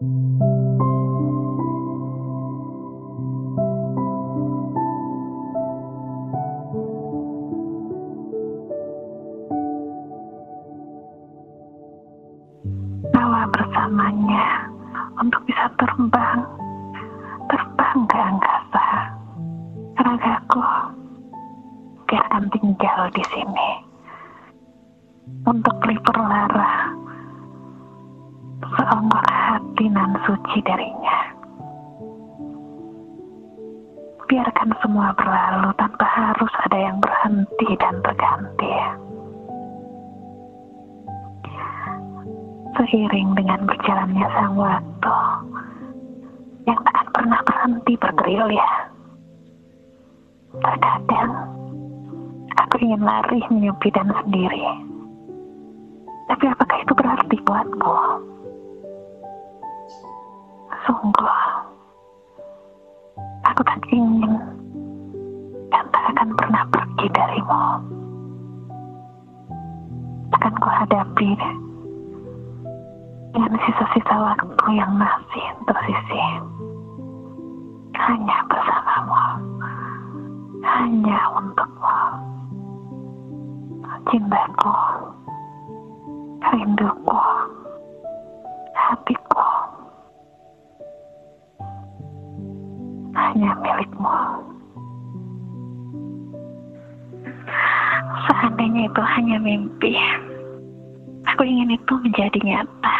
Bawa bersamanya untuk bisa terbang, terbang ke angkasa. Ragaku biarkan tinggal di sini untuk pelipur lara seonggok hati nan suci darinya. Biarkan semua berlalu tanpa harus ada yang berhenti dan terganti. Seiring dengan berjalannya sang waktu yang takkan pernah berhenti bergerilya. Terkadang aku ingin lari menyepi dan sendiri. Tapi apakah itu berarti buatku? Sungguh, aku tak ingin dan tak akan pernah pergi darimu. Akan ku hadapi dengan sisa-sisa waktu yang masih tersisi. Hanya bersamamu, hanya untukmu. Cintaku, rinduku, hanya milikmu. Seandainya itu hanya mimpi, aku ingin itu menjadi nyata.